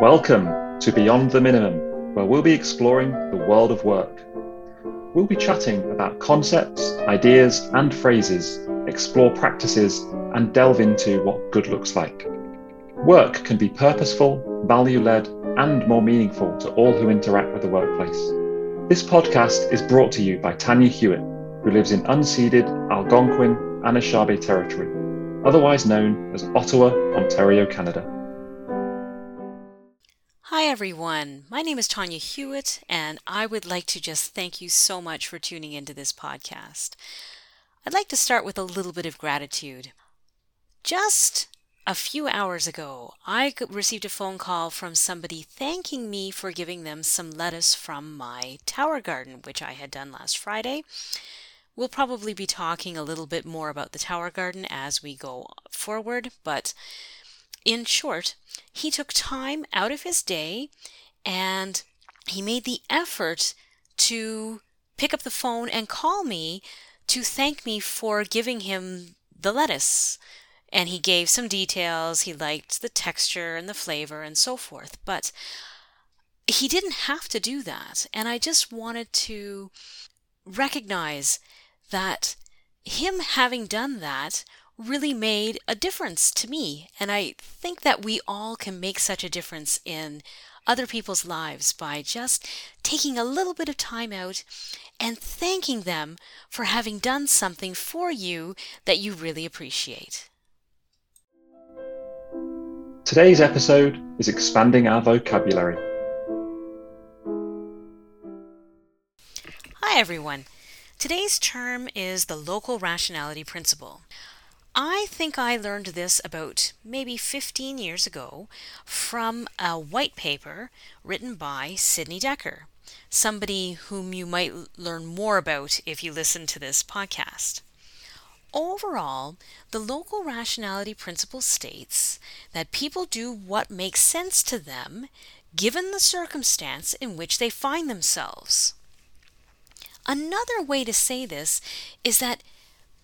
Welcome to Beyond the Minimum, where we'll be exploring the world of work. We'll be chatting about concepts, ideas, and phrases, explore practices, and delve into what good looks like. Work can be purposeful, value led, and more meaningful to all who interact with the workplace. This podcast is brought to you by Tanya Hewitt, who lives in unceded Algonquin Anishinaabe territory, otherwise known as Ottawa, Ontario, Canada. Hi, everyone. My name is Tanya Hewitt, and I would like to just thank you so much for tuning into this podcast. I'd like to start with a little bit of gratitude. Just a few hours ago, I received a phone call from somebody thanking me for giving them some lettuce from my tower garden, which I had done last Friday. We'll probably be talking a little bit more about the tower garden as we go forward, but in short, he took time out of his day and he made the effort to pick up the phone and call me to thank me for giving him the lettuce and he gave some details. He liked the texture and the flavor and so forth. But he didn't have to do that. And I just wanted to recognize that him having done that really made a difference to me. And I think that we all can make such a difference in other people's lives by just taking a little bit of time out and thanking them for having done something for you that you really appreciate. Today's episode is expanding our vocabulary. Hi, everyone. Today's term is the local rationality principle. I think I learned this about maybe 15 years ago from a white paper written by Sidney Dekker, somebody whom you might learn more about if you listen to this podcast. Overall, the local rationality principle states that people do what makes sense to them given the circumstance in which they find themselves. Another way to say this is that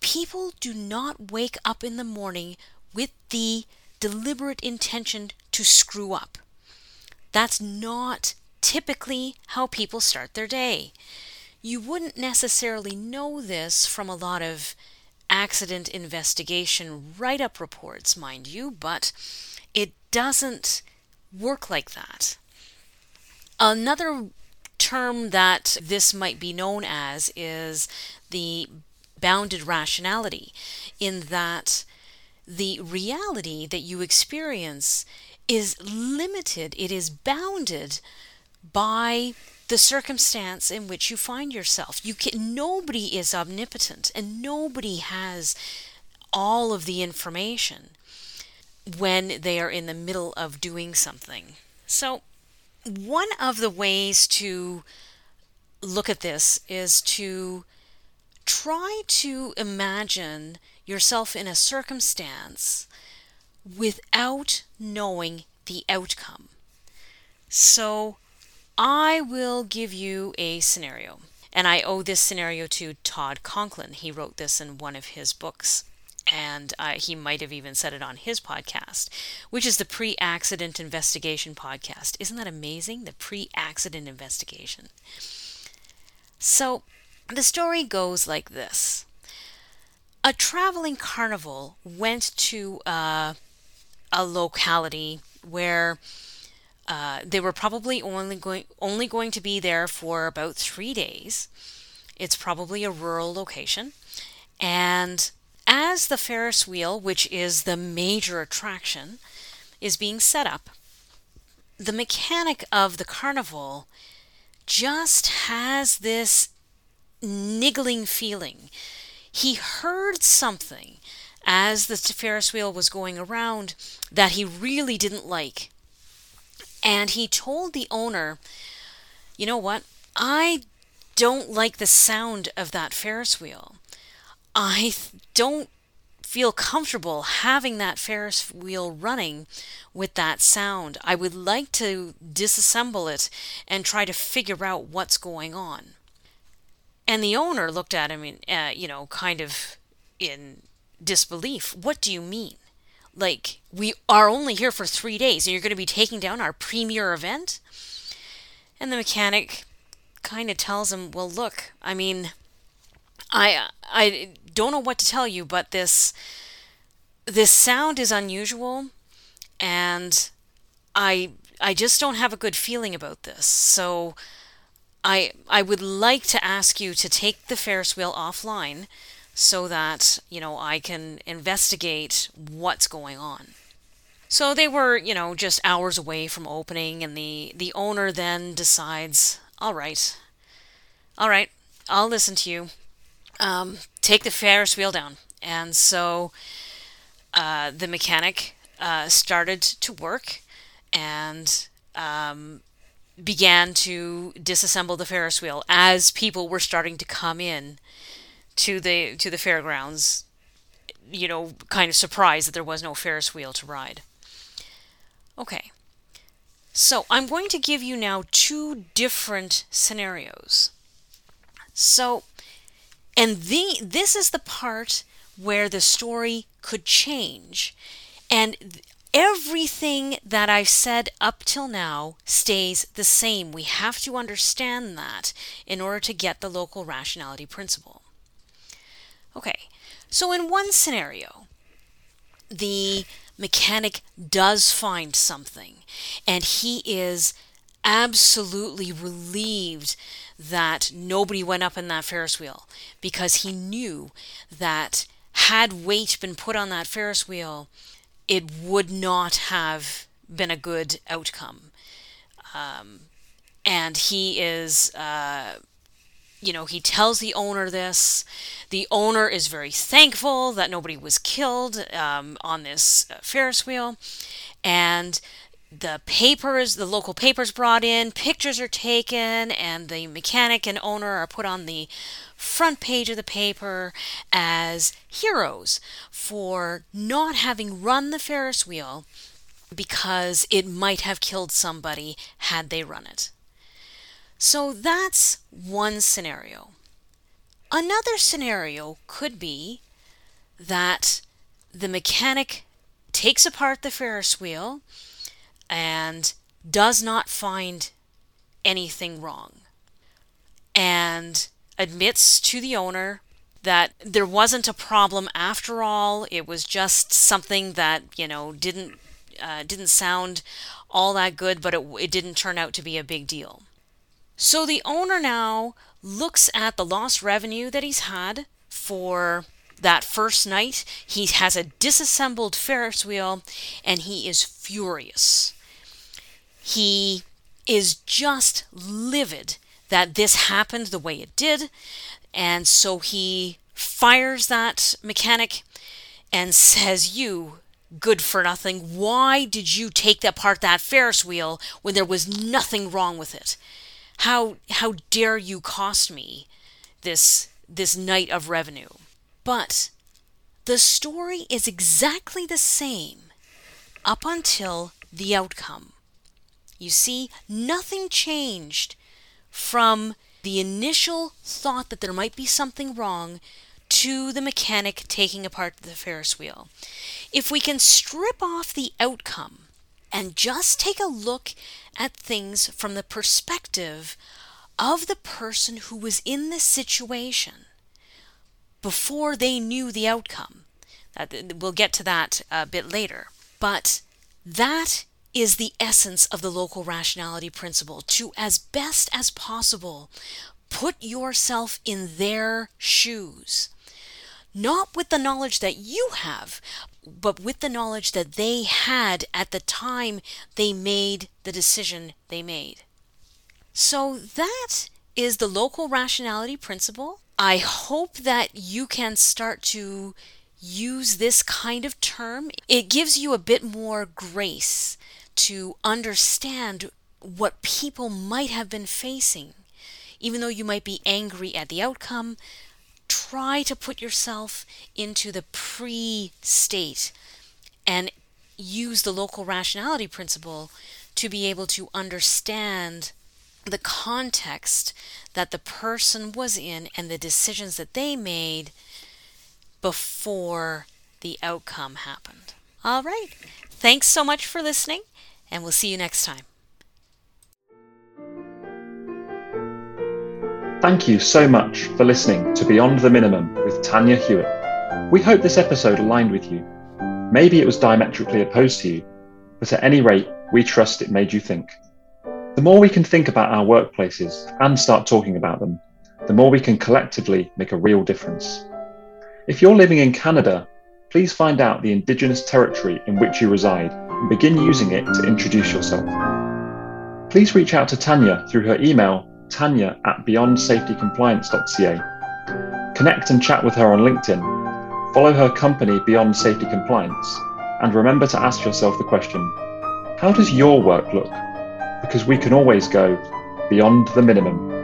people do not wake up in the morning with the deliberate intention to screw up. That's not typically how people start their day. You wouldn't necessarily know this from a lot of accident investigation write up reports, mind you, but it doesn't work like that. Another term that this might be known as is the bounded rationality, in that the reality that you experience is limited, it is bounded by the circumstance in which you find yourself. You can nobody is omnipotent and nobody has all of the information when they are in the middle of doing something. So one of the ways to look at this is to try to imagine yourself in a circumstance without knowing the outcome. So I will give you a scenario. And I owe this scenario to Todd Conklin. He wrote this in one of his books. And uh, he might have even said it on his podcast, which is the Pre Accident Investigation Podcast. Isn't that amazing? The Pre Accident Investigation. So the story goes like this A traveling carnival went to uh, a locality where uh, they were probably only going only going to be there for about three days. It's probably a rural location, and as the Ferris wheel, which is the major attraction, is being set up, the mechanic of the carnival just has this niggling feeling. He heard something as the Ferris wheel was going around that he really didn't like. And he told the owner, you know what? I don't like the sound of that Ferris wheel. I don't feel comfortable having that Ferris wheel running with that sound. I would like to disassemble it and try to figure out what's going on. And the owner looked at him, in, uh, you know, kind of in disbelief. What do you mean? Like, we are only here for three days and you're going to be taking down our premier event? And the mechanic kind of tells him, Well, look, I mean, I, I don't know what to tell you, but this, this sound is unusual and I, I just don't have a good feeling about this. So I, I would like to ask you to take the Ferris wheel offline so that, you know, I can investigate what's going on. So they were, you know, just hours away from opening and the the owner then decides, "All right. All right. I'll listen to you. Um, take the Ferris wheel down." And so uh, the mechanic uh, started to work and um, began to disassemble the Ferris wheel as people were starting to come in to the to the fairgrounds, you know, kind of surprised that there was no Ferris wheel to ride. Okay. So I'm going to give you now two different scenarios. So, and the this is the part where the story could change. And everything that I've said up till now stays the same. We have to understand that in order to get the local rationality principle. Okay, so in one scenario, the mechanic does find something and he is absolutely relieved that nobody went up in that Ferris wheel because he knew that had weight been put on that Ferris wheel, it would not have been a good outcome. Um, and he is uh, you know, he tells the owner this. The owner is very thankful that nobody was killed um, on this uh, Ferris wheel. And the papers, the local papers brought in, pictures are taken, and the mechanic and owner are put on the front page of the paper as heroes for not having run the Ferris wheel because it might have killed somebody had they run it. So that's one scenario. Another scenario could be that the mechanic takes apart the Ferris wheel and does not find anything wrong and admits to the owner that there wasn't a problem after all it was just something that you know didn't uh, didn't sound all that good but it, it didn't turn out to be a big deal so the owner now looks at the lost revenue that he's had for that first night. He has a disassembled Ferris wheel and he is furious. He is just livid that this happened the way it did. And so he fires that mechanic and says, You good for nothing, why did you take apart that Ferris wheel when there was nothing wrong with it? How how dare you cost me this this night of revenue? But the story is exactly the same up until the outcome. You see, nothing changed from the initial thought that there might be something wrong to the mechanic taking apart the Ferris wheel. If we can strip off the outcome and just take a look at things from the perspective of the person who was in the situation before they knew the outcome. We'll get to that a bit later. But that is the essence of the local rationality principle to, as best as possible, put yourself in their shoes. Not with the knowledge that you have, but with the knowledge that they had at the time they made the decision they made. So that is the local rationality principle. I hope that you can start to use this kind of term. It gives you a bit more grace to understand what people might have been facing. Even though you might be angry at the outcome, try to put yourself into the pre state and use the local rationality principle to be able to understand the context that the person was in and the decisions that they made before the outcome happened. All right. Thanks so much for listening, and we'll see you next time. Thank you so much for listening to Beyond the Minimum with Tanya Hewitt. We hope this episode aligned with you. Maybe it was diametrically opposed to you, but at any rate, we trust it made you think. The more we can think about our workplaces and start talking about them, the more we can collectively make a real difference. If you're living in Canada, please find out the Indigenous territory in which you reside and begin using it to introduce yourself. Please reach out to Tanya through her email tanya at beyondsafetycompliance.ca. Connect and chat with her on LinkedIn. Follow her company Beyond Safety Compliance. And remember to ask yourself the question how does your work look? Because we can always go beyond the minimum